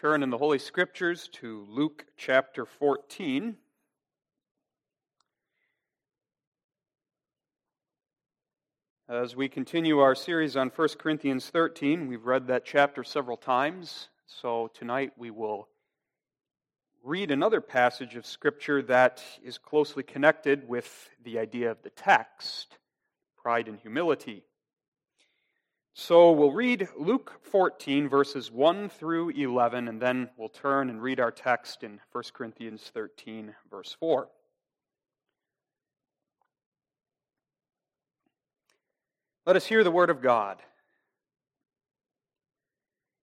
turn in the Holy Scriptures to Luke chapter 14. As we continue our series on 1 Corinthians 13, we've read that chapter several times. So tonight we will read another passage of Scripture that is closely connected with the idea of the text pride and humility. So we'll read Luke 14, verses 1 through 11, and then we'll turn and read our text in 1 Corinthians 13, verse 4. Let us hear the word of God.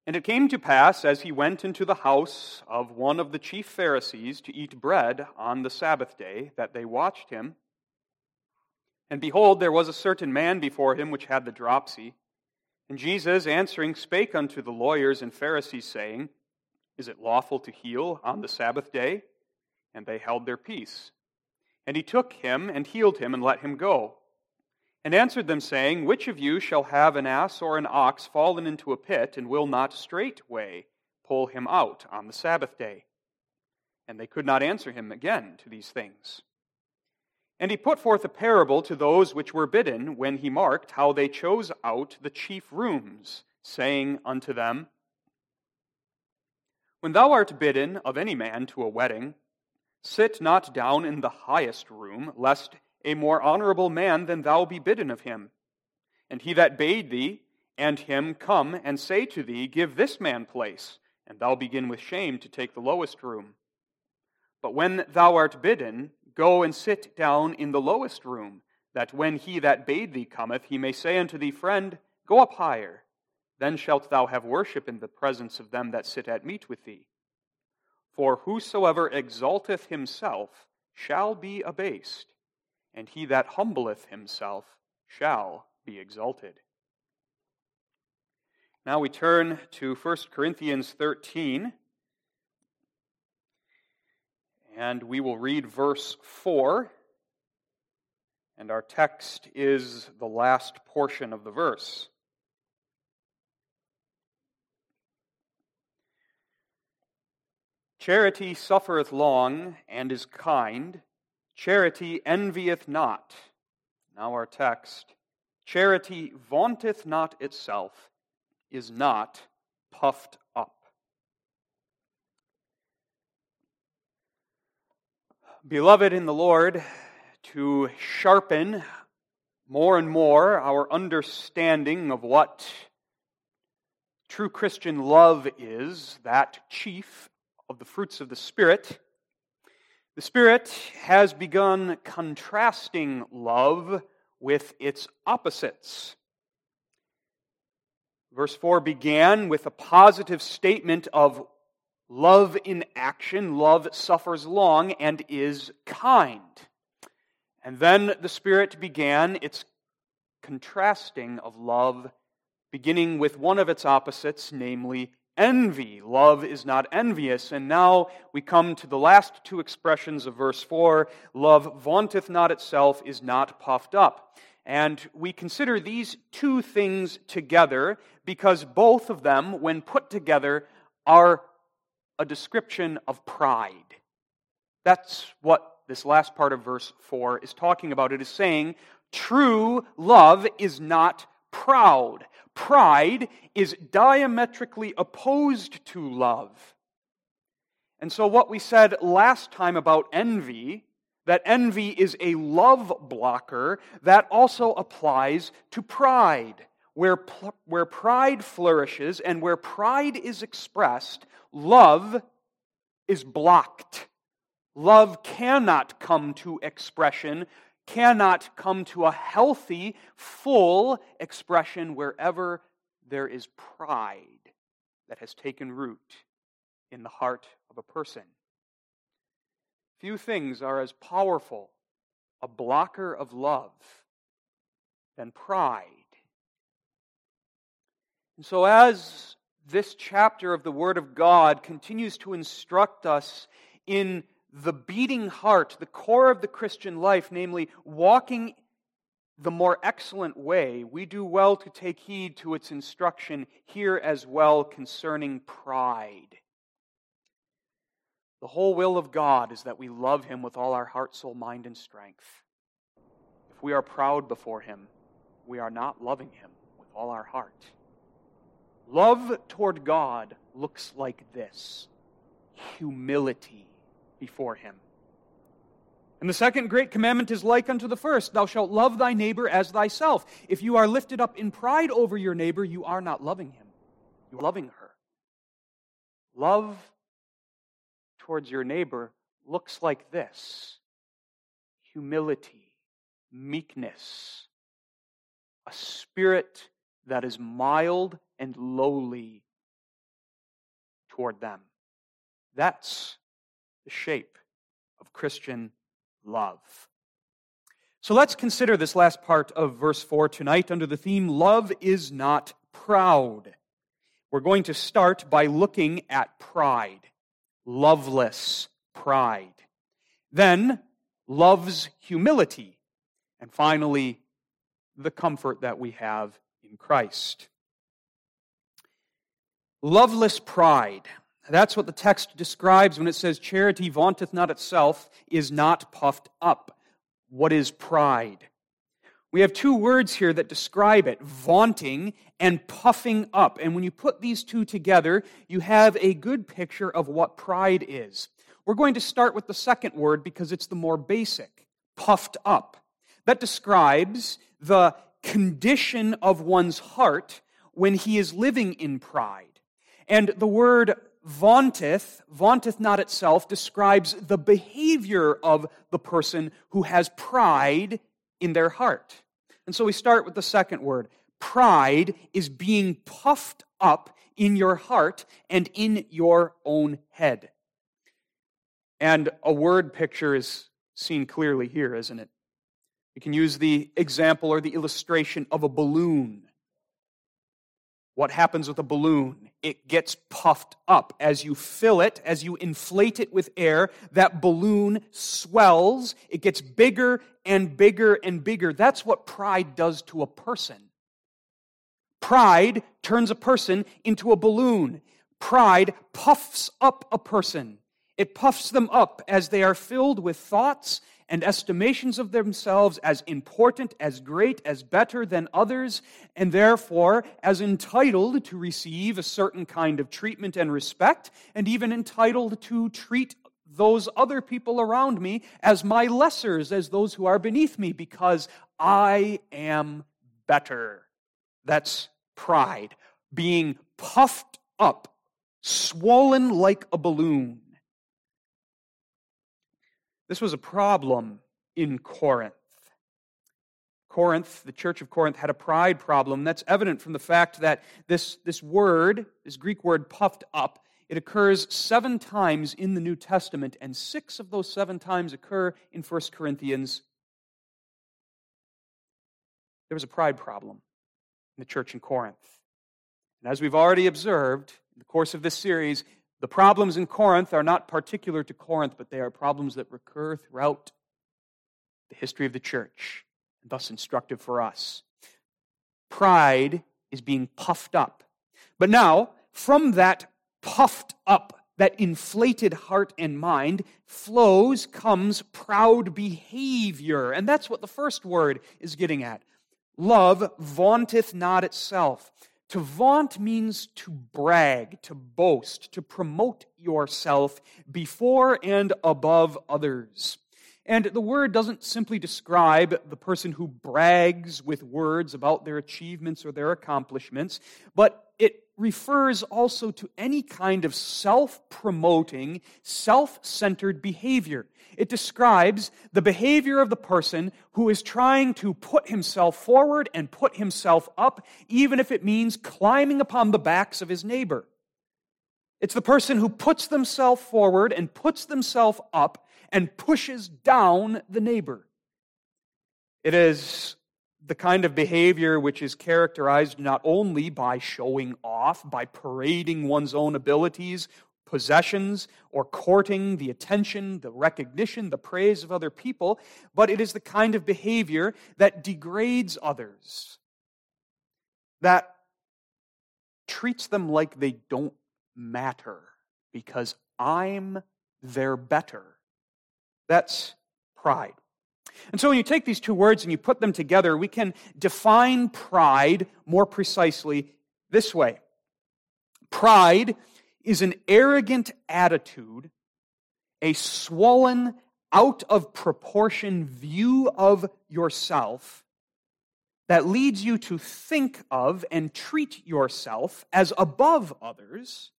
And it came to pass, as he went into the house of one of the chief Pharisees to eat bread on the Sabbath day, that they watched him. And behold, there was a certain man before him which had the dropsy. And Jesus, answering, spake unto the lawyers and Pharisees, saying, Is it lawful to heal on the Sabbath day? And they held their peace. And he took him and healed him and let him go. And answered them, saying, Which of you shall have an ass or an ox fallen into a pit, and will not straightway pull him out on the Sabbath day? And they could not answer him again to these things. And he put forth a parable to those which were bidden, when he marked how they chose out the chief rooms, saying unto them, When thou art bidden of any man to a wedding, sit not down in the highest room, lest a more honorable man than thou be bidden of him. And he that bade thee and him come and say to thee, Give this man place, and thou begin with shame to take the lowest room. But when thou art bidden, Go and sit down in the lowest room, that when he that bade thee cometh, he may say unto thee, Friend, go up higher. Then shalt thou have worship in the presence of them that sit at meat with thee. For whosoever exalteth himself shall be abased, and he that humbleth himself shall be exalted. Now we turn to 1 Corinthians 13. And we will read verse 4. And our text is the last portion of the verse. Charity suffereth long and is kind. Charity envieth not. Now, our text Charity vaunteth not itself, is not puffed Beloved in the Lord, to sharpen more and more our understanding of what true Christian love is, that chief of the fruits of the Spirit, the Spirit has begun contrasting love with its opposites. Verse 4 began with a positive statement of Love in action, love suffers long and is kind. And then the Spirit began its contrasting of love, beginning with one of its opposites, namely envy. Love is not envious. And now we come to the last two expressions of verse 4 love vaunteth not itself, is not puffed up. And we consider these two things together because both of them, when put together, are a description of pride. That's what this last part of verse 4 is talking about. It is saying, true love is not proud. Pride is diametrically opposed to love. And so, what we said last time about envy, that envy is a love blocker, that also applies to pride. Where, where pride flourishes and where pride is expressed, love is blocked. Love cannot come to expression, cannot come to a healthy, full expression wherever there is pride that has taken root in the heart of a person. Few things are as powerful a blocker of love than pride. And so, as this chapter of the Word of God continues to instruct us in the beating heart, the core of the Christian life, namely walking the more excellent way, we do well to take heed to its instruction here as well concerning pride. The whole will of God is that we love Him with all our heart, soul, mind, and strength. If we are proud before Him, we are not loving Him with all our heart. Love toward God looks like this humility before Him. And the second great commandment is like unto the first Thou shalt love thy neighbor as thyself. If you are lifted up in pride over your neighbor, you are not loving him, you are loving her. Love towards your neighbor looks like this humility, meekness, a spirit that is mild and lowly toward them. That's the shape of Christian love. So let's consider this last part of verse 4 tonight under the theme Love is not proud. We're going to start by looking at pride, loveless pride. Then, love's humility. And finally, the comfort that we have in Christ. Loveless pride. That's what the text describes when it says, Charity vaunteth not itself, is not puffed up. What is pride? We have two words here that describe it vaunting and puffing up. And when you put these two together, you have a good picture of what pride is. We're going to start with the second word because it's the more basic puffed up. That describes the condition of one's heart when he is living in pride. And the word vaunteth, vaunteth not itself, describes the behavior of the person who has pride in their heart. And so we start with the second word. Pride is being puffed up in your heart and in your own head. And a word picture is seen clearly here, isn't it? You can use the example or the illustration of a balloon. What happens with a balloon? It gets puffed up. As you fill it, as you inflate it with air, that balloon swells. It gets bigger and bigger and bigger. That's what pride does to a person. Pride turns a person into a balloon. Pride puffs up a person. It puffs them up as they are filled with thoughts and estimations of themselves as important, as great, as better than others, and therefore as entitled to receive a certain kind of treatment and respect, and even entitled to treat those other people around me as my lessers, as those who are beneath me, because I am better. That's pride, being puffed up, swollen like a balloon. This was a problem in Corinth. Corinth, the church of Corinth, had a pride problem. That's evident from the fact that this, this word, this Greek word puffed up, it occurs seven times in the New Testament, and six of those seven times occur in 1 Corinthians. There was a pride problem in the church in Corinth. And as we've already observed in the course of this series, the problems in Corinth are not particular to Corinth, but they are problems that recur throughout the history of the church, and thus instructive for us. Pride is being puffed up. But now, from that puffed up, that inflated heart and mind, flows, comes proud behavior. And that's what the first word is getting at. Love vaunteth not itself. To vaunt means to brag, to boast, to promote yourself before and above others. And the word doesn't simply describe the person who brags with words about their achievements or their accomplishments, but it refers also to any kind of self promoting, self centered behavior. It describes the behavior of the person who is trying to put himself forward and put himself up, even if it means climbing upon the backs of his neighbor. It's the person who puts themselves forward and puts themselves up and pushes down the neighbor. It is the kind of behavior which is characterized not only by showing off, by parading one's own abilities, possessions, or courting the attention, the recognition, the praise of other people, but it is the kind of behavior that degrades others, that treats them like they don't matter because I'm they're better. That's pride. And so when you take these two words and you put them together, we can define pride more precisely this way. Pride is an arrogant attitude, a swollen, out of proportion view of yourself that leads you to think of and treat yourself as above others,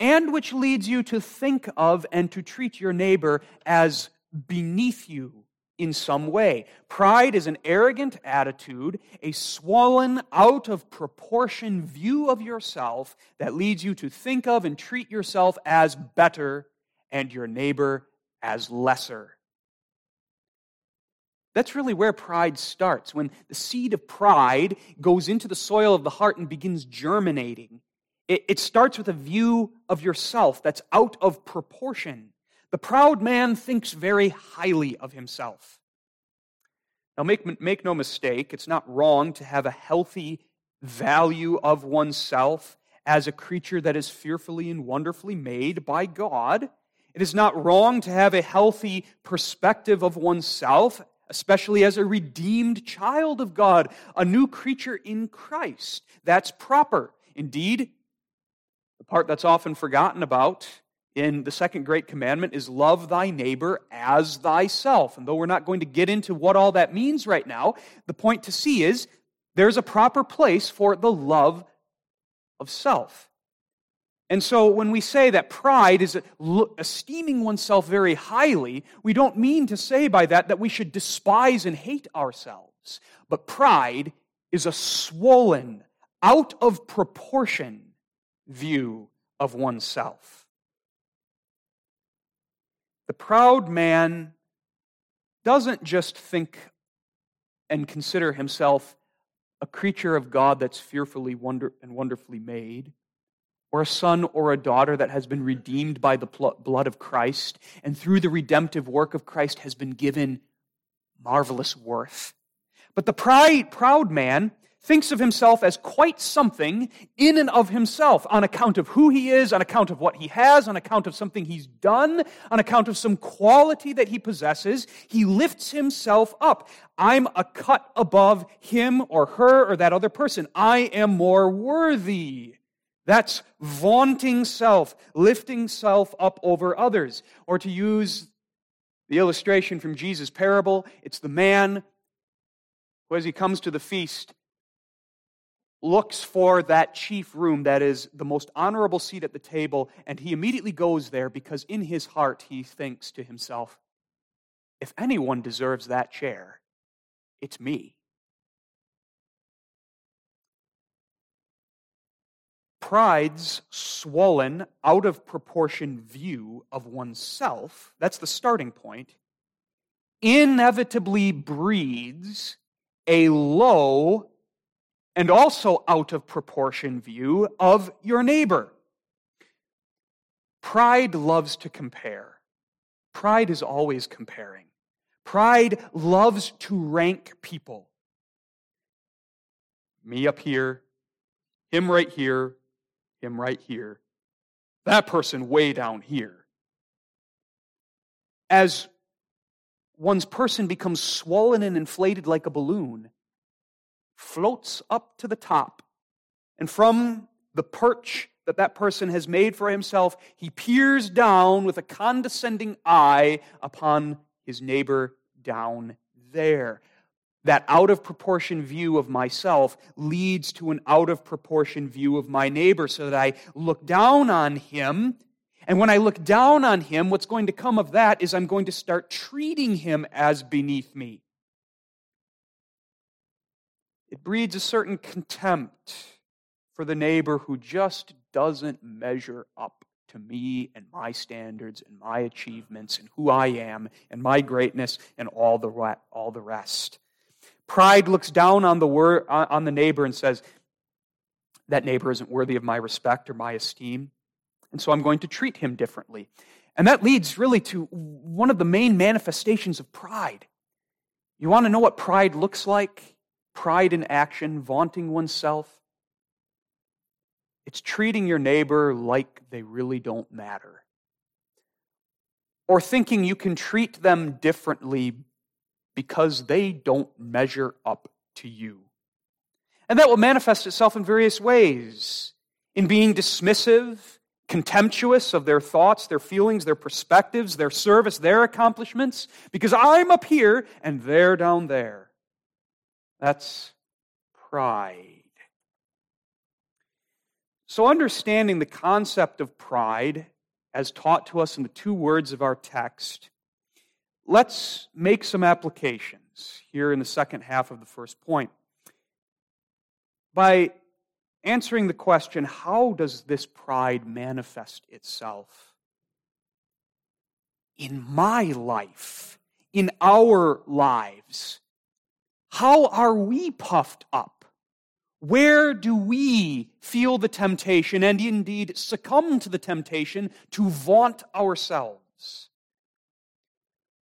and which leads you to think of and to treat your neighbor as beneath you in some way. Pride is an arrogant attitude, a swollen, out of proportion view of yourself that leads you to think of and treat yourself as better and your neighbor as lesser. That's really where pride starts. When the seed of pride goes into the soil of the heart and begins germinating, it, it, starts with a view of yourself that's out of proportion. The proud man thinks very highly of himself. Now, make, make no mistake, it's not wrong to have a healthy value of oneself as a creature that is fearfully and wonderfully made by God. It is not wrong to have a healthy perspective of oneself especially as a redeemed child of God, a new creature in Christ. That's proper. Indeed, the part that's often forgotten about in the second great commandment is love thy neighbor as thyself. And though we're not going to get into what all that means right now, the point to see is there's a proper place for the love of self. And so when we say that pride is esteeming oneself very highly, we don't mean to say by that that we should despise and hate ourselves. But pride is a swollen, out of proportion view of oneself. The proud man doesn't just think and consider himself a creature of God that's fearfully wonder and wonderfully made or a son or a daughter that has been redeemed by the blood of Christ and through the redemptive work of Christ has been given marvelous worth. But the pride, proud man thinks of himself as quite something in and of himself on account of who he is, on account of what he has, on account of something he's done, on account of some quality that he possesses. He lifts himself up. I'm a cut above him or her or that other person. I am more worthy. That's vaunting self, lifting self up over others. Or to use the illustration from Jesus' parable, it's the man who, as he comes to the feast, looks for that chief room that is the most honorable seat at the table, and he immediately goes there because in his heart he thinks to himself, if anyone deserves that chair, it's me. pride's swollen, out of proportion view of oneself, that's the starting point, inevitably breeds a low and also out of proportion view of your neighbor. Pride loves to compare. Pride is always comparing. Pride loves to rank people. Me up here, him right here, him right here, that person way down here. As one's person becomes swollen and inflated like a balloon, floats up to the top, and from the perch that that person has made for himself, he peers down with a condescending eye upon his neighbor down there that out of proportion view of myself leads to an out of proportion view of my neighbor so that I look down on him. And when I look down on him, what's going to come of that is I'm going to start treating him as beneath me. It breeds a certain contempt for the neighbor who just doesn't measure up to me and my standards and my achievements and who I am and my greatness and all the, all the rest. Pride looks down on the, wor- on the neighbor and says, That neighbor isn't worthy of my respect or my esteem, and so I'm going to treat him differently. And that leads really to one of the main manifestations of pride. You want to know what pride looks like? Pride in action, vaunting oneself. It's treating your neighbor like they really don't matter. or thinking you can treat them differently because they don't measure up to you. And that will manifest itself in various ways in being dismissive, contemptuous of their thoughts, their feelings, their perspectives, their service, their accomplishments, because I'm up here and they're down there. That's pride. So, understanding the concept of pride as taught to us in the two words of our text, let's make some applications here in the second half of the first point. By answering the question, how does this pride manifest itself? In my life, in our lives, how are we puffed up? Where do we feel the temptation and indeed succumb to the temptation to vaunt ourselves?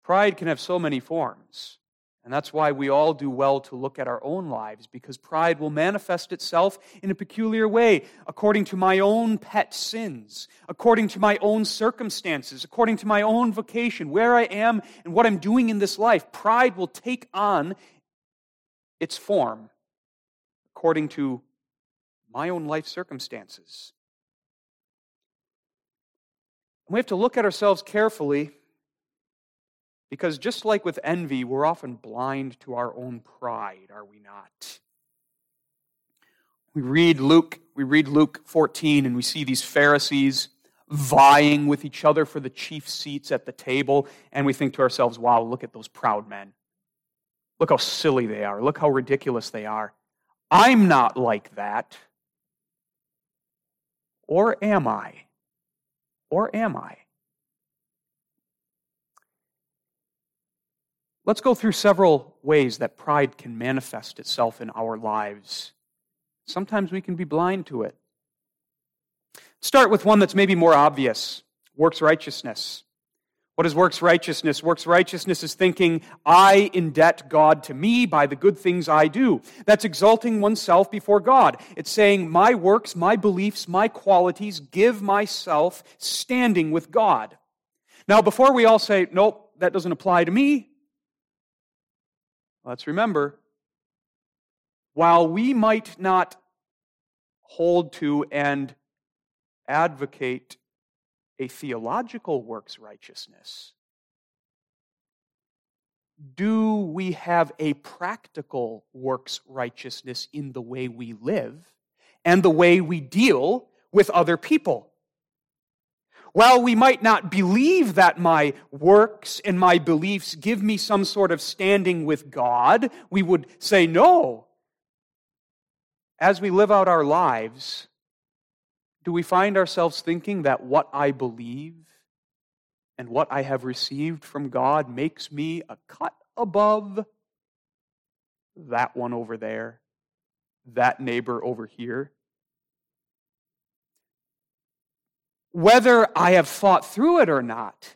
Pride can have so many forms. And that's why we all do well to look at our own lives, because pride will manifest itself in a peculiar way, according to my own pet sins, according to my own circumstances, according to my own vocation, where I am and what I'm doing in this life. Pride will take on its form according to my own life circumstances. We have to look at ourselves carefully because just like with envy, we're often blind to our own pride, are we not? We read Luke, we read Luke 14 and we see these Pharisees vying with each other for the chief seats at the table and we think to ourselves, "Wow, look at those proud men. Look how silly they are. Look how ridiculous they are. I'm not like that." Or am I? Or am I? Let's go through several ways that pride can manifest itself in our lives. Sometimes we can be blind to it. Start with one that's maybe more obvious works righteousness. What is works righteousness? Works righteousness is thinking, I indebt God to me by the good things I do. That's exalting oneself before God. It's saying, my works, my beliefs, my qualities give myself standing with God. Now, before we all say, nope, that doesn't apply to me, Let's remember, while we might not hold to and advocate a theological works righteousness, do we have a practical works righteousness in the way we live and the way we deal with other people? While we might not believe that my works and my beliefs give me some sort of standing with God, we would say no. As we live out our lives, do we find ourselves thinking that what I believe and what I have received from God makes me a cut above that one over there, that neighbor over here? whether I have thought through it or not,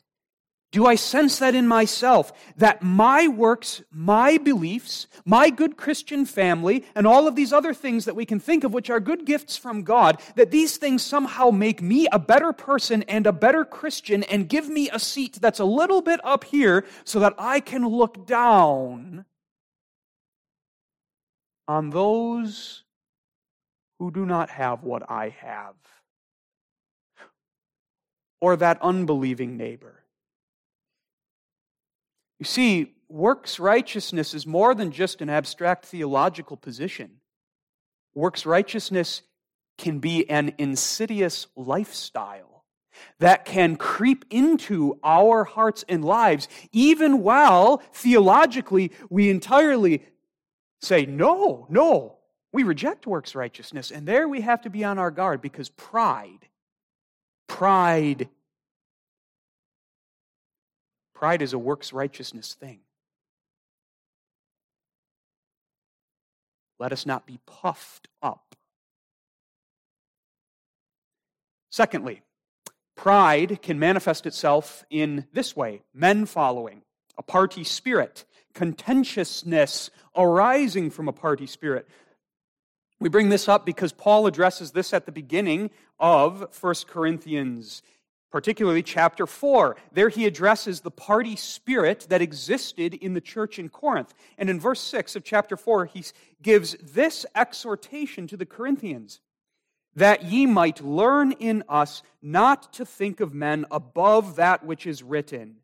do I sense that in myself? That my works, my beliefs, my good Christian family, and all of these other things that we can think of, which are good gifts from God, that these things somehow make me a better person and a better Christian and give me a seat that's a little bit up here so that I can look down on those who do not have what I have or that unbelieving neighbor. You see, works righteousness is more than just an abstract theological position. Works righteousness can be an insidious lifestyle that can creep into our hearts and lives, even while theologically we entirely say, no, no, we reject works righteousness. And there we have to be on our guard because pride Pride. Pride is a works righteousness thing. Let us not be puffed up. Secondly, pride can manifest itself in this way men following, a party spirit, contentiousness arising from a party spirit. We bring this up because Paul addresses this at the beginning of 1 Corinthians. Particularly chapter 4. There he addresses the party spirit that existed in the church in Corinth. And in verse 6 of chapter 4, he gives this exhortation to the Corinthians that ye might learn in us not to think of men above that which is written,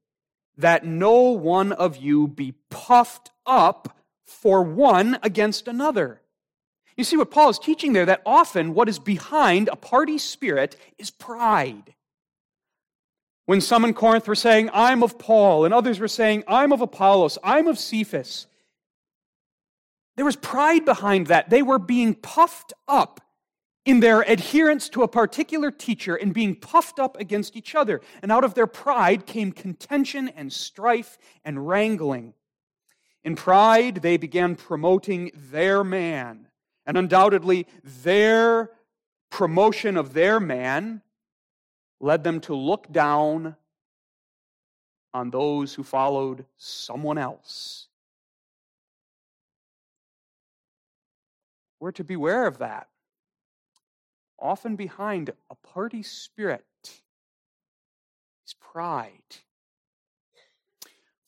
that no one of you be puffed up for one against another. You see what Paul is teaching there that often what is behind a party spirit is pride. When some in Corinth were saying, I'm of Paul, and others were saying, I'm of Apollos, I'm of Cephas, there was pride behind that. They were being puffed up in their adherence to a particular teacher and being puffed up against each other. And out of their pride came contention and strife and wrangling. In pride, they began promoting their man. And undoubtedly, their promotion of their man led them to look down on those who followed someone else. We're to beware of that. Often behind a party spirit is pride.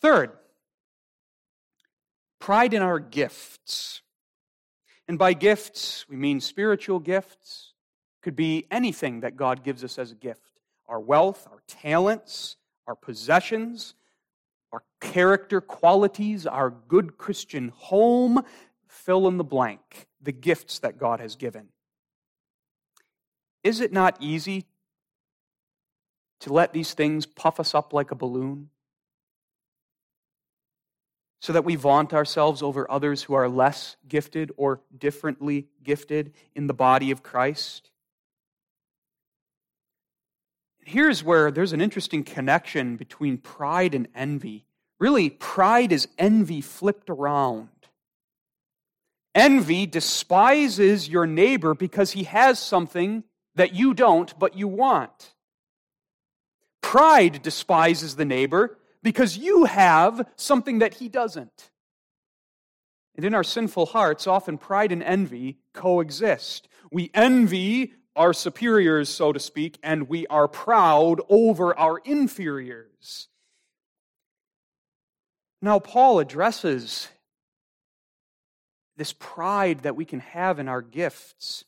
Third, pride in our gifts. And by gifts, we mean spiritual gifts. Could be anything that God gives us as a gift our wealth, our talents, our possessions, our character qualities, our good Christian home, fill in the blank, the gifts that God has given. Is it not easy to let these things puff us up like a balloon? So that we vaunt ourselves over others who are less gifted or differently gifted in the body of Christ? Here's where there's an interesting connection between pride and envy. Really, pride is envy flipped around. Envy despises your neighbor because he has something that you don't, but you want. Pride despises the neighbor because you have something that he doesn't. And in our sinful hearts, often pride and envy coexist. We envy our superiors, so to speak, and we are proud over our inferiors. Now, Paul addresses this pride that we can have in our gifts.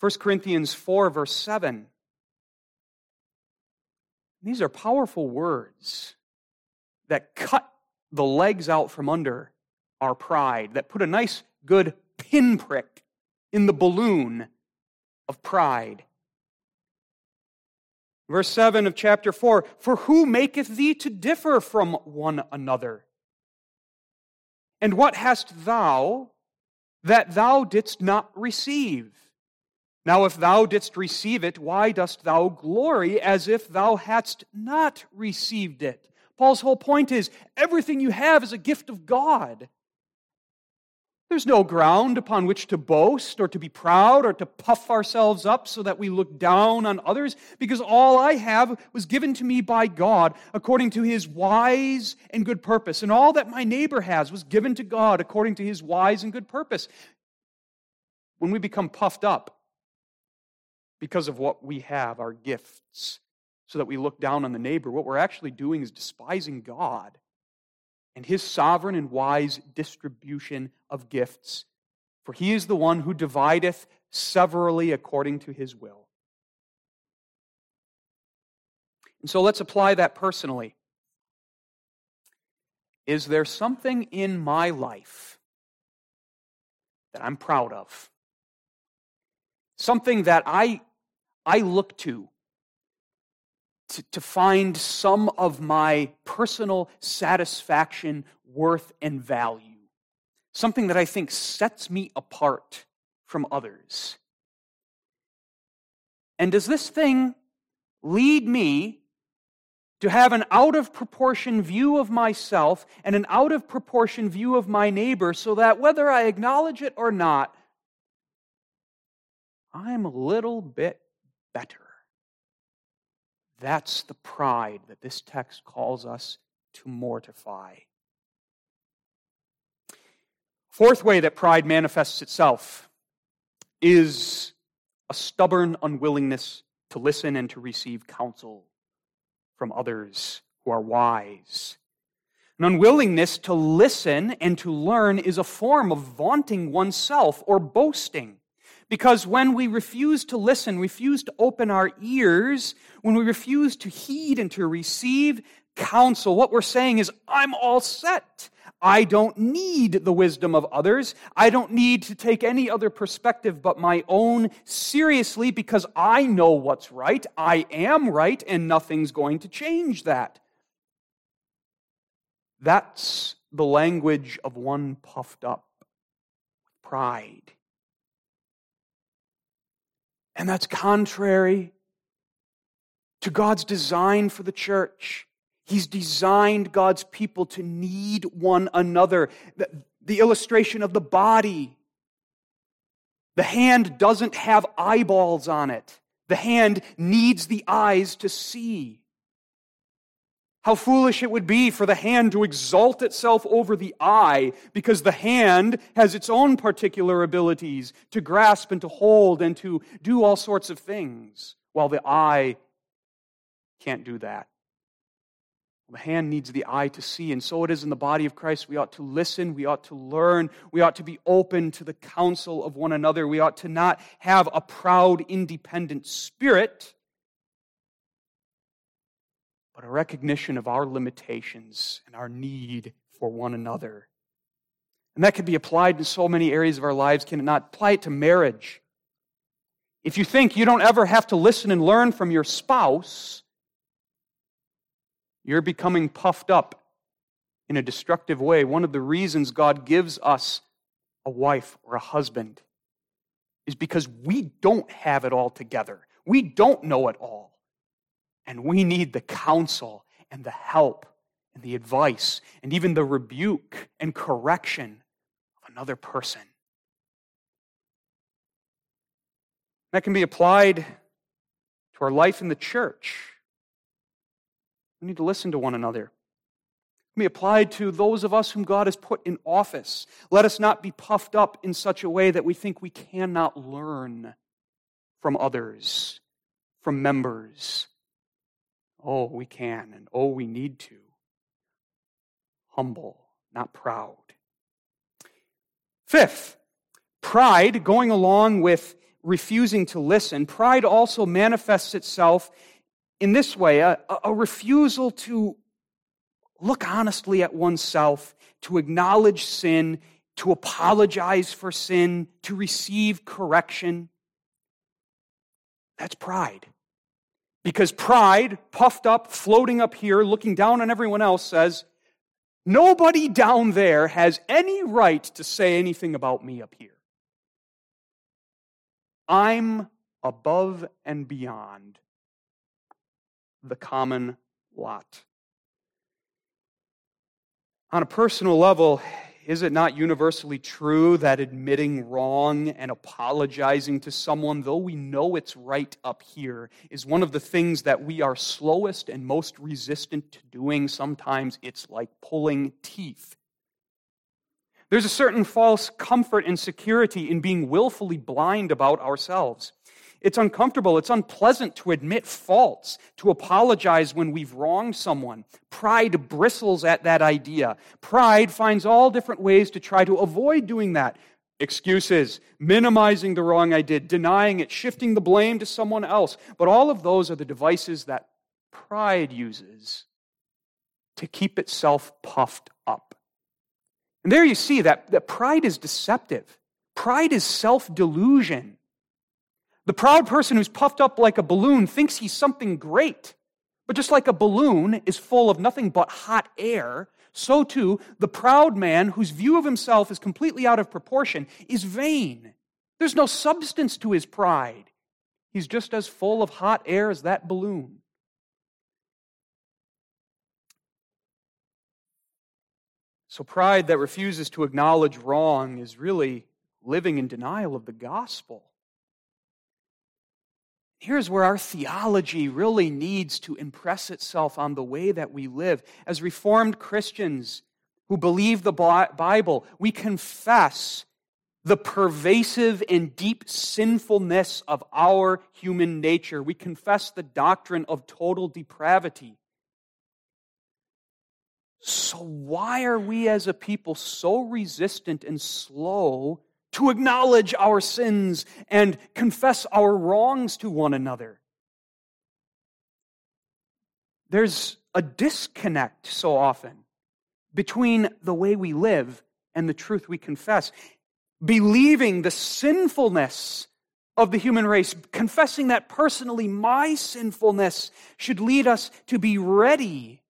1 Corinthians 4, verse 7. These are powerful words that cut the legs out from under our pride, that put a nice, good pinprick in the balloon of pride. Verse 7 of chapter 4 For who maketh thee to differ from one another? And what hast thou that thou didst not receive? Now, if thou didst receive it, why dost thou glory as if thou hadst not received it? Paul's whole point is everything you have is a gift of God. There's no ground upon which to boast or to be proud or to puff ourselves up so that we look down on others because all I have was given to me by God according to his wise and good purpose. And all that my neighbor has was given to God according to his wise and good purpose. When we become puffed up because of what we have, our gifts, so that we look down on the neighbor, what we're actually doing is despising God and his sovereign and wise distribution of gifts. For he is the one who divideth severally according to his will. And so let's apply that personally. Is there something in my life that I'm proud of? Something that I, I look to to, to find some of my personal satisfaction, worth, and value. Something that I think sets me apart from others. And does this thing lead me to have an out of proportion view of myself and an out of proportion view of my neighbor so that whether I acknowledge it or not, I'm a little bit better? That's the pride that this text calls us to mortify. Fourth way that pride manifests itself is a stubborn unwillingness to listen and to receive counsel from others who are wise. An unwillingness to listen and to learn is a form of vaunting oneself or boasting. Because when we refuse to listen, refuse to open our ears, when we refuse to heed and to receive counsel, what we're saying is, I'm all set. I don't need the wisdom of others. I don't need to take any other perspective but my own seriously because I know what's right. I am right, and nothing's going to change that. That's the language of one puffed up pride. And that's contrary to God's design for the church. He's designed God's people to need one another. The, the, illustration of the body. The hand doesn't have eyeballs on it. The hand needs the eyes to see. How foolish it would be for the hand to exalt itself over the eye because the hand has its own particular abilities to grasp and to hold and to do all sorts of things, while the eye can't do that. The hand needs the eye to see, and so it is in the body of Christ. We ought to listen, we ought to learn, we ought to be open to the counsel of one another. We ought to not have a proud, independent spirit but a recognition of our limitations and our need for one another. And that can be applied in so many areas of our lives, can it not? Apply it to marriage. If you think you don't ever have to listen and learn from your spouse, you're becoming puffed up in a destructive way. One of the reasons God gives us a wife or a husband is because we don't have it all together. We don't know it all. And we need the counsel and the help and the advice and even the rebuke and correction of another person. That can be applied to our life in the church. We need to listen to one another. It can be applied to those of us whom God has put in office. Let us not be puffed up in such a way that we think we cannot learn from others, from members, Oh, we can, and oh, we need to. Humble, not proud. Fifth, pride, going along with refusing to listen, pride also manifests itself in this way a, a refusal to look honestly at oneself, to acknowledge sin, to apologize for sin, to receive correction. That's pride. Because pride, puffed up, floating up here, looking down on everyone else, says, Nobody down there has any right to say anything about me up here. I'm above and beyond the common lot. On a personal level, is it not universally true that admitting wrong and apologizing to someone, though we know it's right up here, is one of the things that we are slowest and most resistant to doing? Sometimes it's like pulling teeth. There's a certain false comfort and security in being willfully blind about ourselves. It's uncomfortable. It's unpleasant to admit faults, to apologize when we've wronged someone. Pride bristles at that idea. Pride finds all different ways to try to avoid doing that. Excuses, minimizing the wrong I did, denying it, shifting the blame to someone else. But all of those are the devices that pride uses to keep itself puffed up. And there you see that, that pride is deceptive. Pride is self delusion. The proud person who's puffed up like a balloon thinks he's something great. But just like a balloon is full of nothing but hot air, so too the proud man whose view of himself is completely out of proportion is vain. There's no substance to his pride. He's just as full of hot air as that balloon. So, pride that refuses to acknowledge wrong is really living in denial of the gospel. Here's where our theology really needs to impress itself on the way that we live. As Reformed Christians who believe the Bible, we confess the pervasive and deep sinfulness of our human nature. We confess the doctrine of total depravity. So, why are we as a people so resistant and slow to acknowledge our sins and confess our wrongs to one another? There's a disconnect so often between the way we live and the truth we confess. Believing the sinfulness of the human race, confessing that personally my sinfulness should lead us to be ready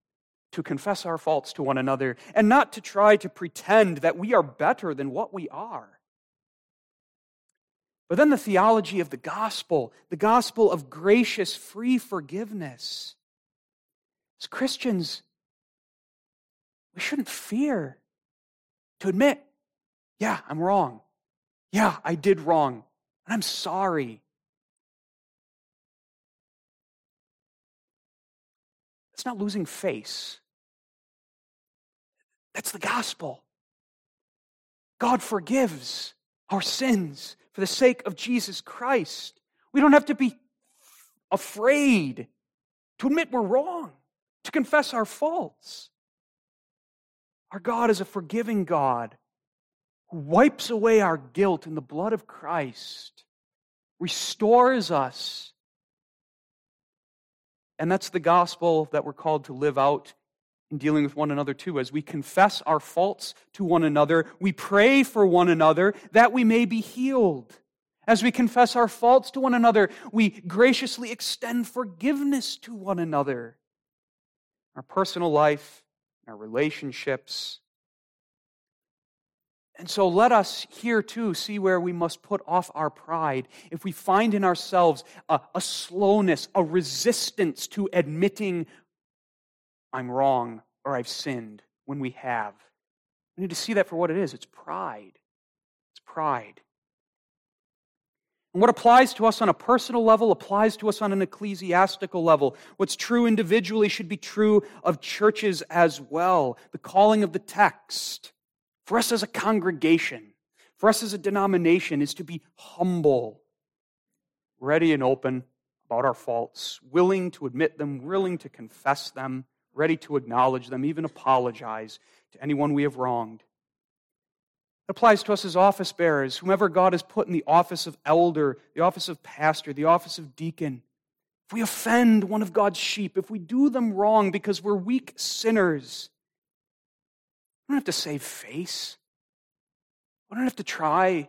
to confess our faults to one another and not to try to pretend that we are better than what we are. But then the theology of the gospel, the gospel of gracious, free forgiveness. As Christians, we shouldn't fear to admit, yeah, I'm wrong. Yeah, I did wrong. And I'm sorry. It's not losing face. That's the gospel. God forgives our sins for the sake of Jesus Christ. We don't have to be afraid to admit we're wrong, to confess our faults. Our God is a forgiving God who wipes away our guilt in the blood of Christ, restores us. And that's the gospel that we're called to live out in dealing with one another too. As we confess our faults to one another, we pray for one another that we may be healed. As we confess our faults to one another, we graciously extend forgiveness to one another. Our personal life, our relationships. And so let us here too see where we must put off our pride. If we find in ourselves a, a slowness, a resistance to admitting I'm wrong or I've sinned when we have. We need to see that for what it is it's pride. It's pride. And what applies to us on a personal level applies to us on an ecclesiastical level. What's true individually should be true of churches as well. The calling of the text for us as a congregation, for us as a denomination, is to be humble, ready and open about our faults, willing to admit them, willing to confess them, ready to acknowledge them, even apologize to anyone we have wronged. It applies to us as office bearers, whomever God has put in the office of elder, the office of pastor, the office of deacon. If we offend one of God's sheep, if we do them wrong because we're weak sinners, we don't have to save face. We don't have to try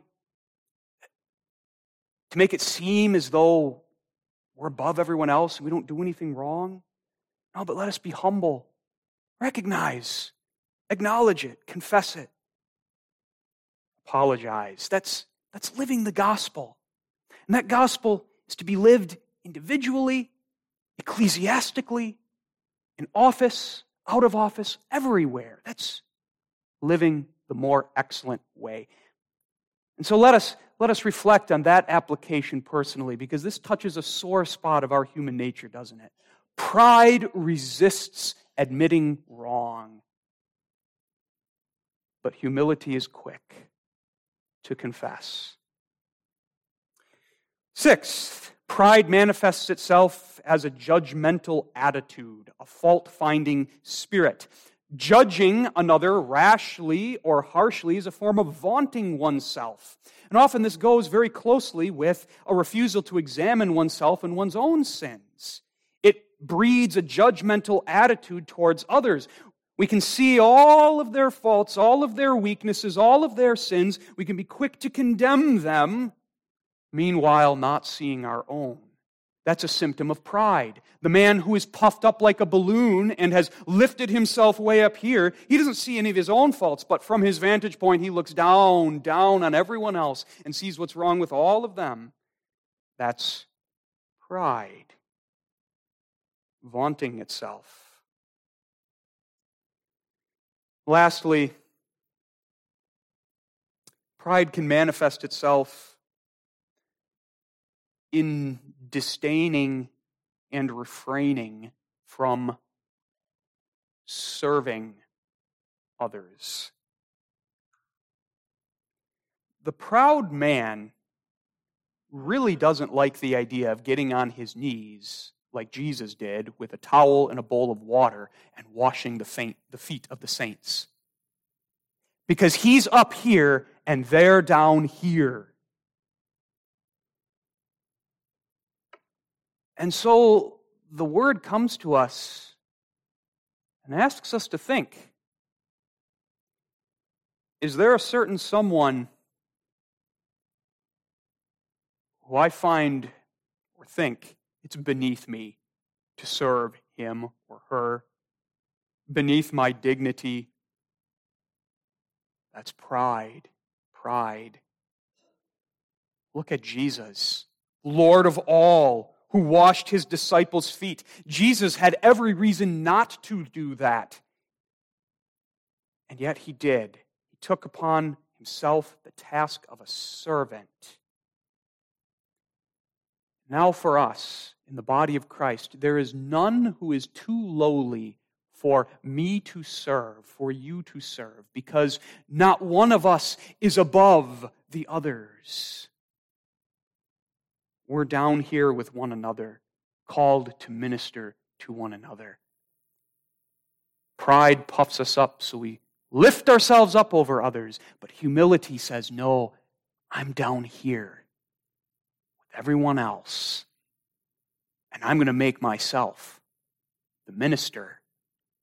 to make it seem as though we're above everyone else and we don't do anything wrong. No, but let us be humble. Recognize, acknowledge it, confess it, apologize. That's, that's living the gospel. And that gospel is to be lived individually, ecclesiastically, in office, out of office, everywhere. That's living the more excellent way. And so let us, let us reflect on that application personally, because this touches a sore spot of our human nature, doesn't it? Pride resists admitting wrong, but humility is quick to confess. Sixth, pride manifests itself as a judgmental attitude, a fault finding spirit. Judging another rashly or harshly is a form of vaunting oneself. And often this goes very closely with a refusal to examine oneself and one's own sins breeds a judgmental attitude towards others. We can see all of their faults, all of their weaknesses, all of their sins. We can be quick to condemn them, meanwhile, not seeing our own. That's a symptom of pride. The man who is puffed up like a balloon and has lifted himself way up here, he doesn't see any of his own faults, but from his vantage point, he looks down, down on everyone else and sees what's wrong with all of them. That's pride vaunting itself. Lastly, pride can manifest itself in disdaining and refraining from serving others. the proud man really doesn't like the idea of getting on his knees like Jesus did with a towel and a bowl of water and washing the, faint, the feet of the saints. Because he's up here and they're down here. And so the word comes to us and asks us to think Is there a certain someone who I find or think it's beneath me to serve him or her, beneath my dignity? That's pride. Pride. Look at Jesus, Lord of all who washed his disciples' feet. Jesus had every reason not to do that. And yet he did. He took upon himself the task of a servant. Now, for us in the body of Christ, there is none who is too lowly for me to serve, for you to serve, because not one of us is above the others. We're down here with one another, called to minister to one another. Pride puffs us up, so we lift ourselves up over others. But humility says, No, I'm down here everyone else. And I'm going to make myself the minister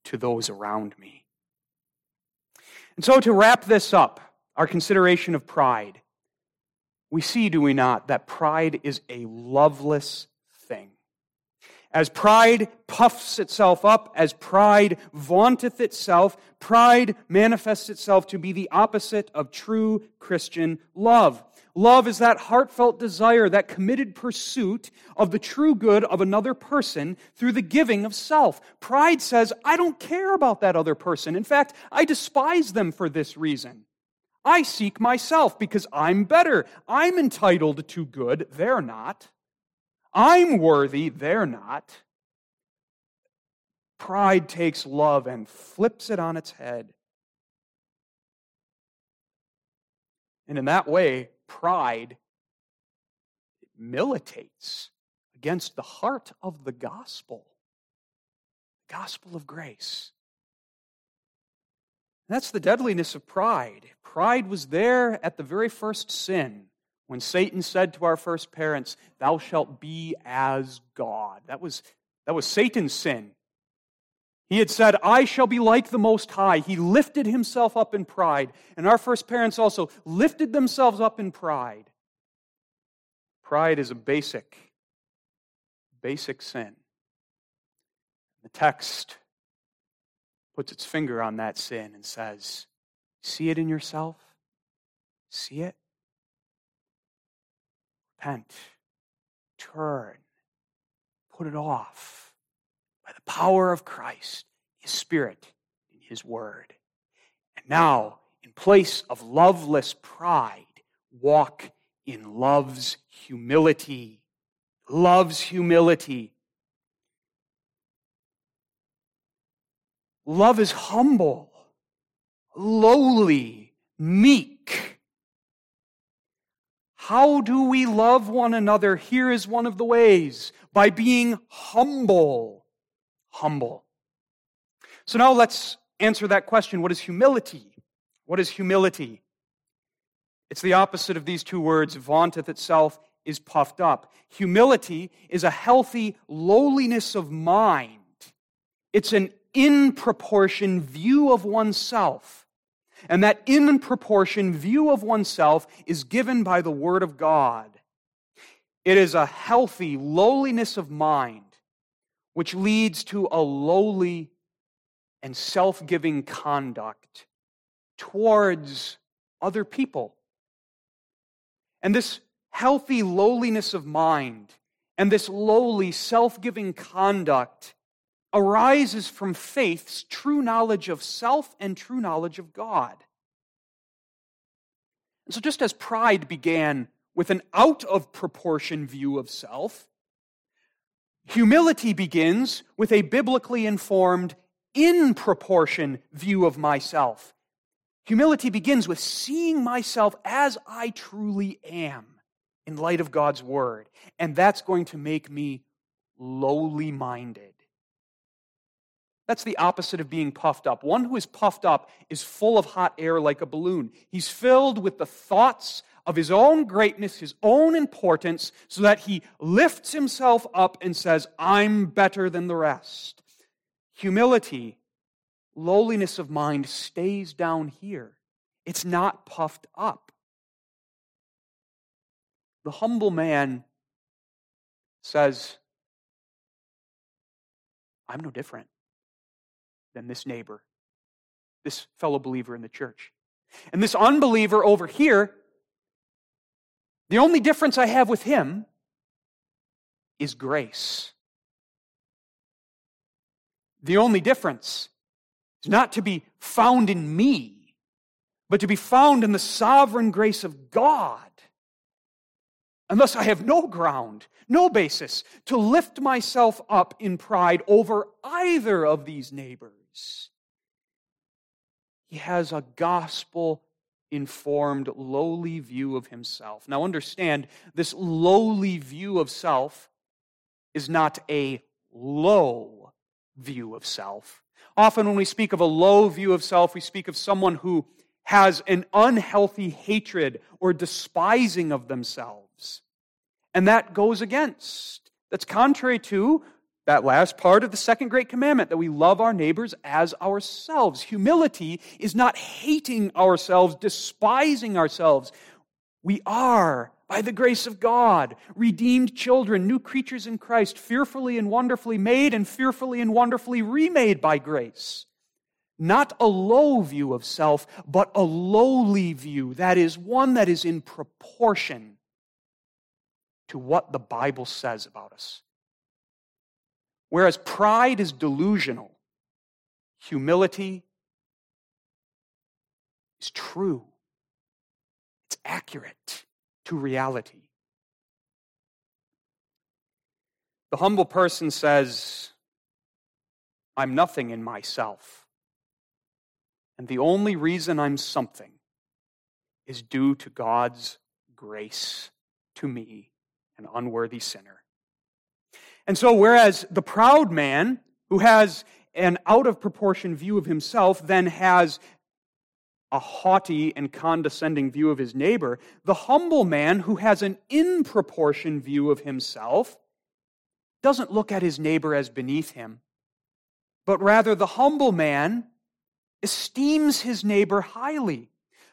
to those around me. And so, to wrap this up, our consideration of pride, we see, do we not, that pride is a loveless thing. As pride puffs itself up, as pride vaunteth itself, pride manifests itself to be the opposite of true Christian love. Love is that heartfelt desire, that committed pursuit of the true good of another person through the giving of self. Pride says, I don't care about that other person. In fact, I despise them for this reason. I seek myself because I'm better. I'm entitled to good. They're not. I'm worthy. They're not. Pride takes love and flips it on its head. And in that way, pride militates against the heart of the gospel, the gospel of grace. That's the deadliness of pride. Pride was there at the very first sin when Satan said to our first parents, Thou shalt be as God. That was, that was Satan's sin. He had said, I shall be like the Most High. He lifted himself up in pride. And our first parents also lifted themselves up in pride. Pride is a basic, basic sin. The text puts its finger on that sin and says, See it in yourself? See it? Repent. Turn. Put it off by the power of Christ, His Spirit, and His Word. And now, in place of loveless pride, walk in love's humility. Love's humility. Love is humble, lowly, meek. How do we love one another? Here is one of the ways by being humble. Humble. So now let's answer that question. What is humility? What is humility? It's the opposite of these two words. Vaunteth itself is puffed up. Humility is a healthy lowliness of mind. It's an in proportion view of oneself. And that in proportion view of oneself is given by the Word of God. It is a healthy lowliness of mind, which leads to a lowly and self giving conduct towards other people. And this healthy lowliness of mind and this lowly self giving conduct arises from faith's true knowledge of self and true knowledge of God. And so, just as pride began with an out of proportion view of self, humility begins with a biblically informed, in proportion view of myself. Humility begins with seeing myself as I truly am in light of God's word. And that's going to make me lowly minded. That's the opposite of being puffed up. One who is puffed up is full of hot air like a balloon. He's filled with the thoughts of his own greatness, his own importance, so that he lifts himself up and says, I'm better than the rest. Humility, lowliness of mind, stays down here. It's not puffed up. The humble man says, I'm no different than this neighbor, this fellow believer in the church. And this unbeliever over here, the only difference I have with him is grace. The only difference is not to be found in me, but to be found in the sovereign grace of God. Unless I have no ground, no basis to lift myself up in pride over either of these neighbors. He has a gospel informed, lowly view of himself. Now, understand, this lowly view of self is not a low view of self. Often, when we speak of a low view of self, we speak of someone who has an unhealthy hatred or despising of themselves. And that goes against, that's contrary to that last part of the second great commandment that we love our neighbors as ourselves. Humility is not hating ourselves, despising ourselves. We are, by the grace of God, redeemed children, new creatures in Christ, fearfully and wonderfully made and fearfully and wonderfully remade by grace. Not a low view of self, but a lowly view. That is one that is in proportion to what the Bible says about us. Whereas pride is delusional, humility is true, it's accurate to reality. The humble person says, I'm nothing in myself. And the only reason I'm something is due to God's grace to me, an unworthy sinner. And so, whereas the proud man, who has an out of proportion view of himself, then has a haughty and condescending view of his neighbor, the humble man, who has an in proportion view of himself, doesn't look at his neighbor as beneath him, but rather the humble man esteems his neighbor highly.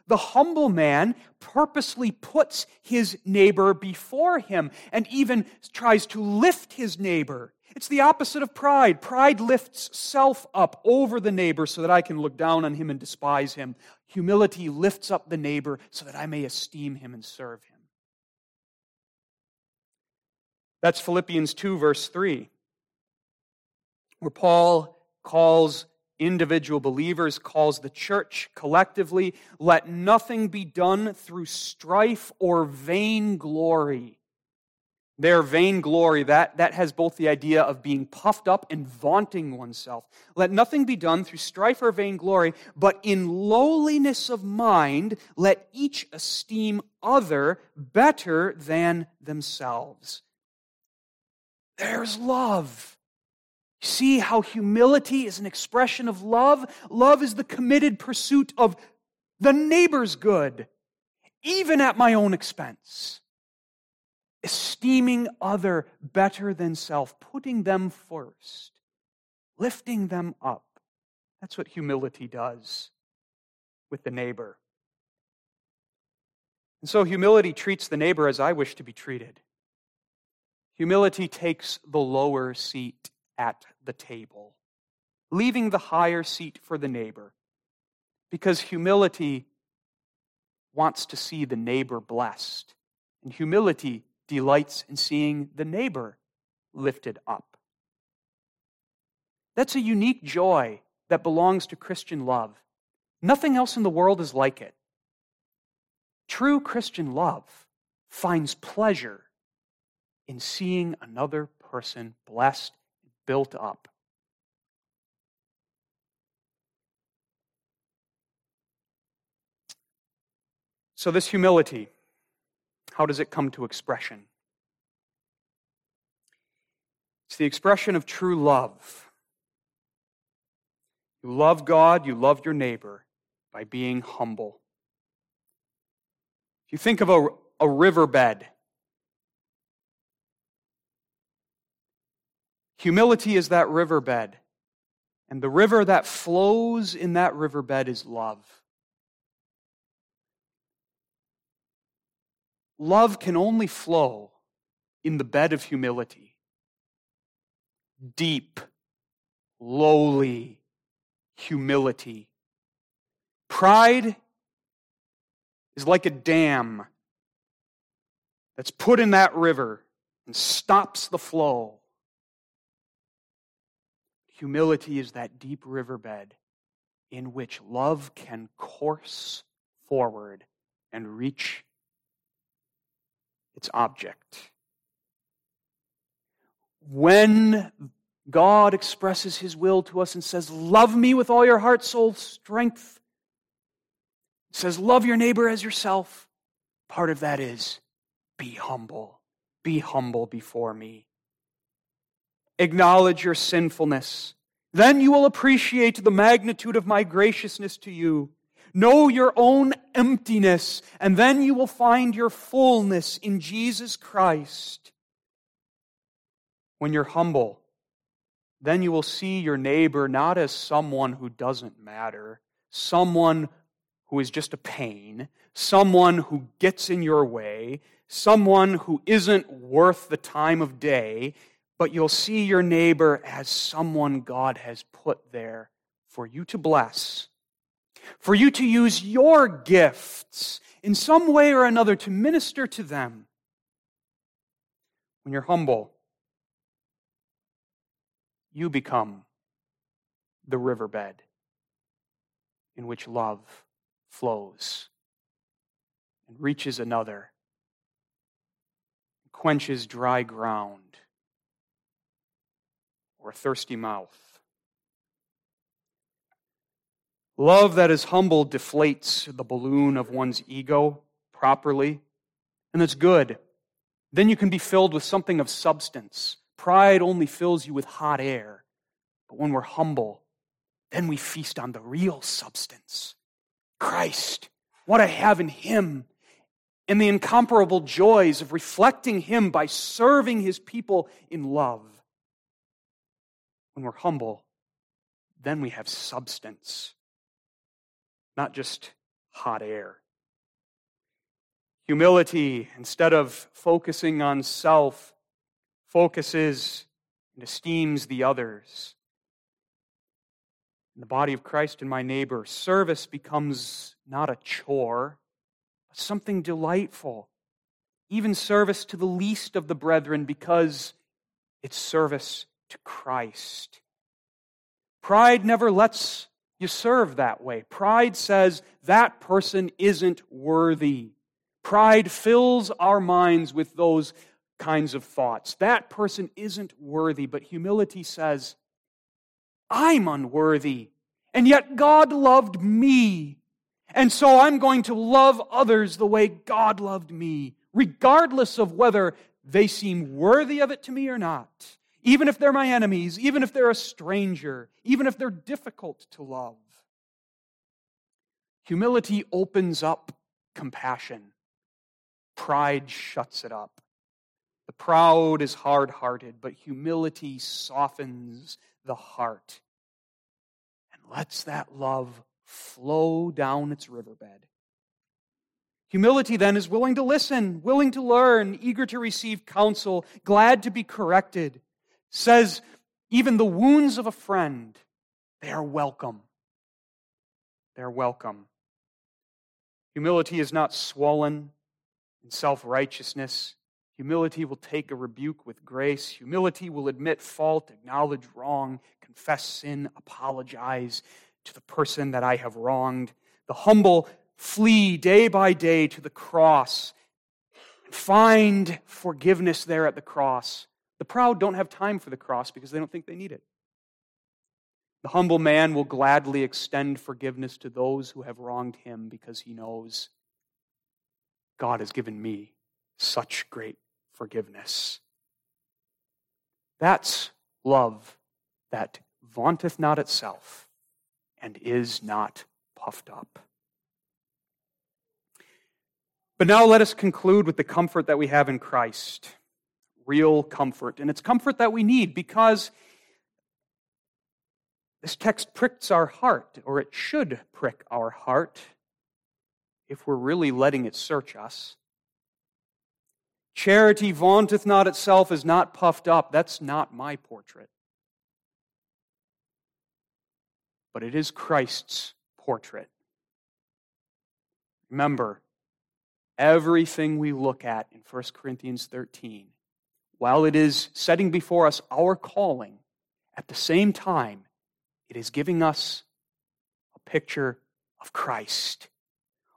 The humble man purposely puts his neighbor before him and even tries to lift his neighbor. It's the opposite of pride. Pride lifts self up over the neighbor so that I can look down on him and despise him. Humility lifts up the neighbor so that I may esteem him and serve him. That's Philippians 2, verse 3, where Paul calls individual believers, calls the church collectively. Let nothing be done through strife or vainglory. Their vainglory, that, that has both the idea of being puffed up and vaunting oneself. Let nothing be done through strife or vainglory, but in lowliness of mind, let each esteem other better than themselves. There's love. See how humility is an expression of love? Love is the committed pursuit of the neighbor's good, even at my own expense. Esteeming other better than self, putting them first, lifting them up. That's what humility does with the neighbor. And so humility treats the neighbor as I wish to be treated. Humility takes the lower seat at the table, leaving the higher seat for the neighbor. Because humility wants to see the neighbor blessed, and humility delights in seeing the neighbor lifted up. That's a unique joy that belongs to Christian love. Nothing else in the world is like it. True Christian love finds pleasure in seeing another person blessed built up. So, this humility, how does it come to expression? It's the expression of true love. You love God, you love your neighbor by being humble. If you think of a, a riverbed, humility is that riverbed. And the river that flows in that riverbed is love. Love can only flow in the bed of humility. Deep, lowly humility. Pride is like a dam that's put in that river and stops the flow. Humility is that deep riverbed in which love can course forward and reach its object. When God expresses his will to us and says, Love me with all your heart, soul, strength, says, Love your neighbor as yourself, part of that is be humble. Be humble before me. Acknowledge your sinfulness. Then you will appreciate the magnitude of my graciousness to you. Know your own emptiness, and then you will find your fullness in Jesus Christ. When you're humble, then you will see your neighbor not as someone who doesn't matter, someone who is just a pain, someone who gets in your way, someone who isn't worth the time of day, but you'll see your neighbor as someone God has put there for you to bless, for you to use your gifts in some way or another to minister to them. When you're humble, you become the riverbed in which love flows and reaches another, quenches dry ground or a thirsty mouth. Love that is humble deflates the balloon of one's ego properly, and that's good. Then you can be filled with something of substance. Pride only fills you with hot air. But when we're humble, then we feast on the real substance Christ, what I have in Him, and the incomparable joys of reflecting Him by serving His people in love. When we're humble, then we have substance, not just hot air. Humility, instead of focusing on self, focuses and esteems the others. In the body of Christ and my neighbor, service becomes not a chore, but something delightful. Even service to the least of the brethren because it's service to Christ. Pride never lets you serve that way. Pride says that person isn't worthy. Pride fills our minds with those kinds of thoughts. That person isn't worthy, but humility says, I'm unworthy, and yet God loved me. And so I'm going to love others the way God loved me, regardless of whether they seem worthy of it to me or not even if they're my enemies, even if they're a stranger, even if they're difficult to love. Humility opens up compassion, pride shuts it up. The proud is hard hearted, but humility softens the heart and lets that love flow down its riverbed. Humility then is willing to listen, willing to learn, eager to receive counsel, glad to be corrected says, even the wounds of a friend, they are welcome. They are welcome. Humility is not swollen in self righteousness. Humility will take a rebuke with grace. Humility will admit fault, acknowledge wrong, confess sin, apologize to the person that I have wronged. The humble flee day by day to the cross and find forgiveness there at the cross. The proud don't have time for the cross because they don't think they need it. The humble man will gladly extend forgiveness to those who have wronged him because he knows God has given me such great forgiveness. That's love that vaunteth not itself and is not puffed up. But now let us conclude with the comfort that we have in Christ. Real comfort. And it's comfort that we need because this text pricks our heart, or it should prick our heart if we're really letting it search us. Charity vaunteth not itself, is not puffed up. That's not my portrait. But it is Christ's portrait. Remember, everything we look at in 1 Corinthians 13, while it is setting before us our calling, at the same time, it is giving us a picture of Christ.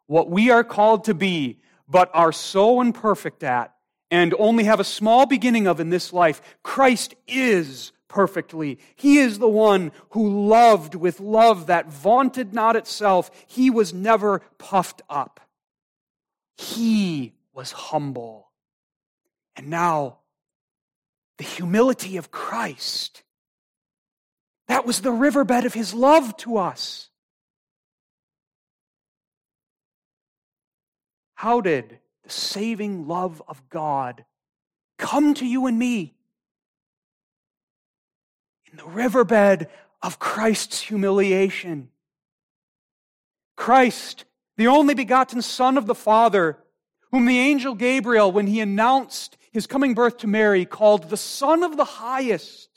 What we are called to be, but are so imperfect at, and only have a small beginning of in this life, Christ is perfectly. He is the one who loved with love that vaunted not itself. He was never puffed up. He was humble. And now, the humility of Christ. That was the riverbed of his love to us. How did the saving love of God come to you and me? In the riverbed of Christ's humiliation. Christ, the only begotten Son of the Father, whom the angel Gabriel, when he announced his coming birth to Mary, called the Son of the Highest.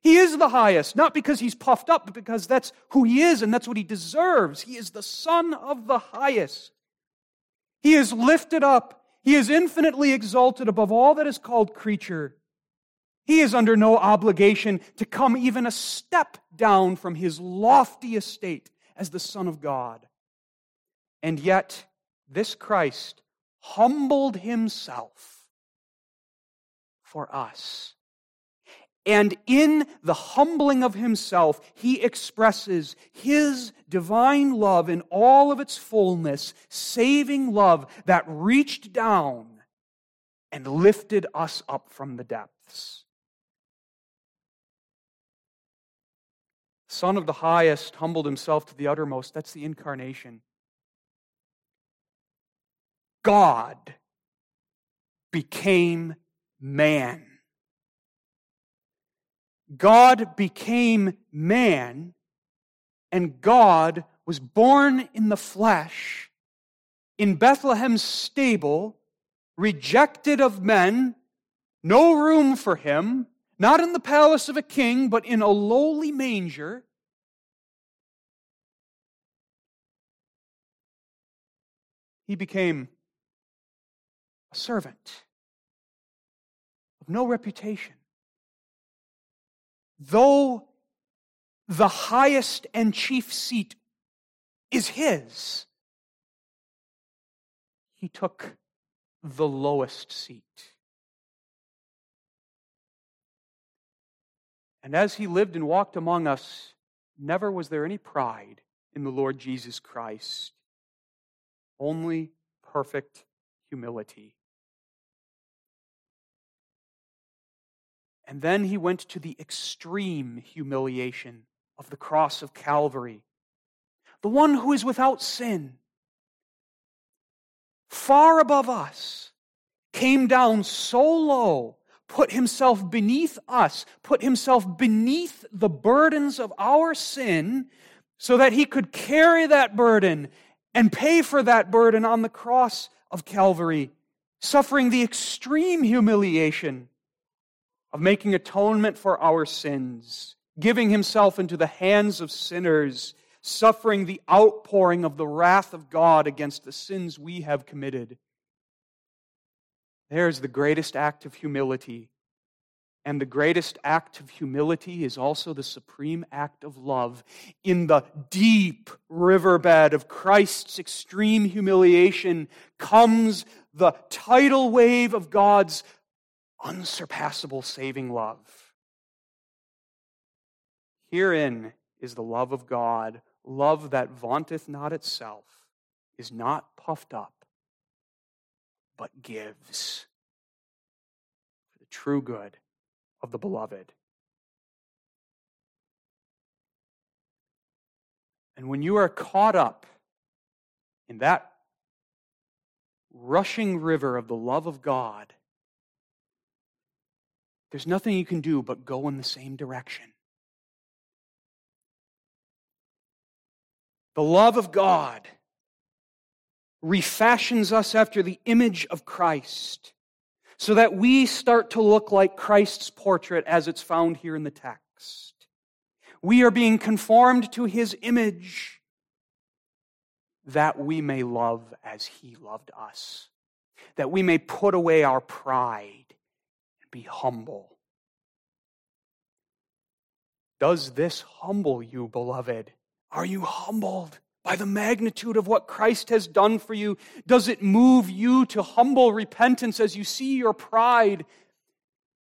He is the highest, not because he's puffed up, but because that's who he is and that's what he deserves. He is the Son of the highest. He is lifted up. He is infinitely exalted above all that is called creature. He is under no obligation to come even a step down from his lofty estate as the Son of God. And yet, this Christ humbled himself for us and in the humbling of himself, he expresses his divine love in all of its fullness, saving love that reached down and lifted us up from the depths. Son of the highest humbled himself to the uttermost. That's the incarnation. God became man. God became man, and God was born in the flesh in Bethlehem's stable, rejected of men, no room for him, not in the palace of a king, but in a lowly manger. He became a servant no reputation though the highest and chief seat is his, he took the lowest seat. And as he lived and walked among us, never was there any pride in the Lord Jesus Christ, only perfect humility. And then he went to the extreme humiliation of the cross of Calvary. The one who is without sin, far above us, came down so low, put himself beneath us, put himself beneath the burdens of our sin, so that he could carry that burden and pay for that burden on the cross of Calvary, suffering the extreme humiliation of making atonement for our sins, giving himself into the hands of sinners, suffering the outpouring of the wrath of God against the sins we have committed. There's the greatest act of humility. And the greatest act of humility is also the supreme act of love. In the deep riverbed of Christ's extreme humiliation comes the tidal wave of God's unsurpassable saving love. Herein is the love of God, love that vaunteth not itself, is not puffed up, but gives for the true good of the beloved. And when you are caught up in that rushing river of the love of God, there's nothing you can do but go in the same direction. The love of God refashions us after the image of Christ so that we start to look like Christ's portrait as it's found here in the text. We are being conformed to his image that we may love as he loved us, that we may put away our pride be humble. Does this humble you, beloved? Are you humbled by the magnitude of what Christ has done for you? Does it move you to humble repentance as you see your pride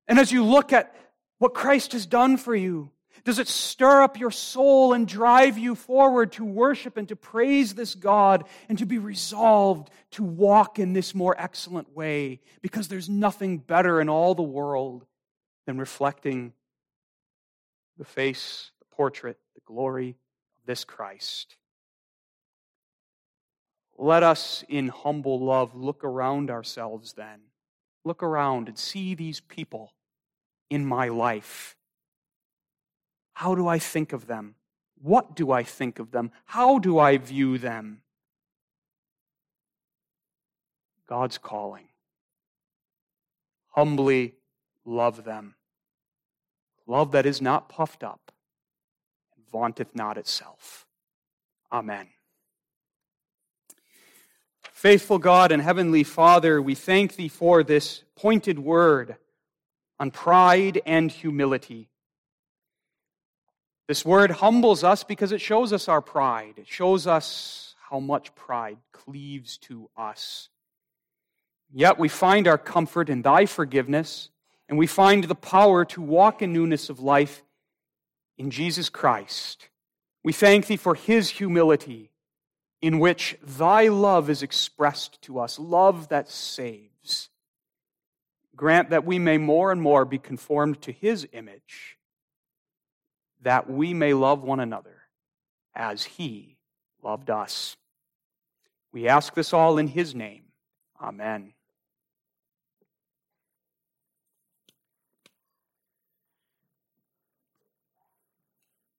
and as you look at what Christ has done for you? Does it stir up your soul and drive you forward to worship and to praise this God and to be resolved to walk in this more excellent way? Because there's nothing better in all the world than reflecting the face, the portrait, the glory of this Christ. Let us, in humble love, look around ourselves then. Look around and see these people in my life how do I think of them? What do I think of them? How do I view them? God's calling. Humbly love them. Love that is not puffed up and vaunteth not itself. Amen. Faithful God and Heavenly Father, we thank Thee for this pointed word on pride and humility. This word humbles us because it shows us our pride. It shows us how much pride cleaves to us. Yet we find our comfort in thy forgiveness, and we find the power to walk in newness of life in Jesus Christ. We thank thee for his humility, in which thy love is expressed to us, love that saves. Grant that we may more and more be conformed to his image that we may love one another as he loved us. We ask this all in his name. Amen.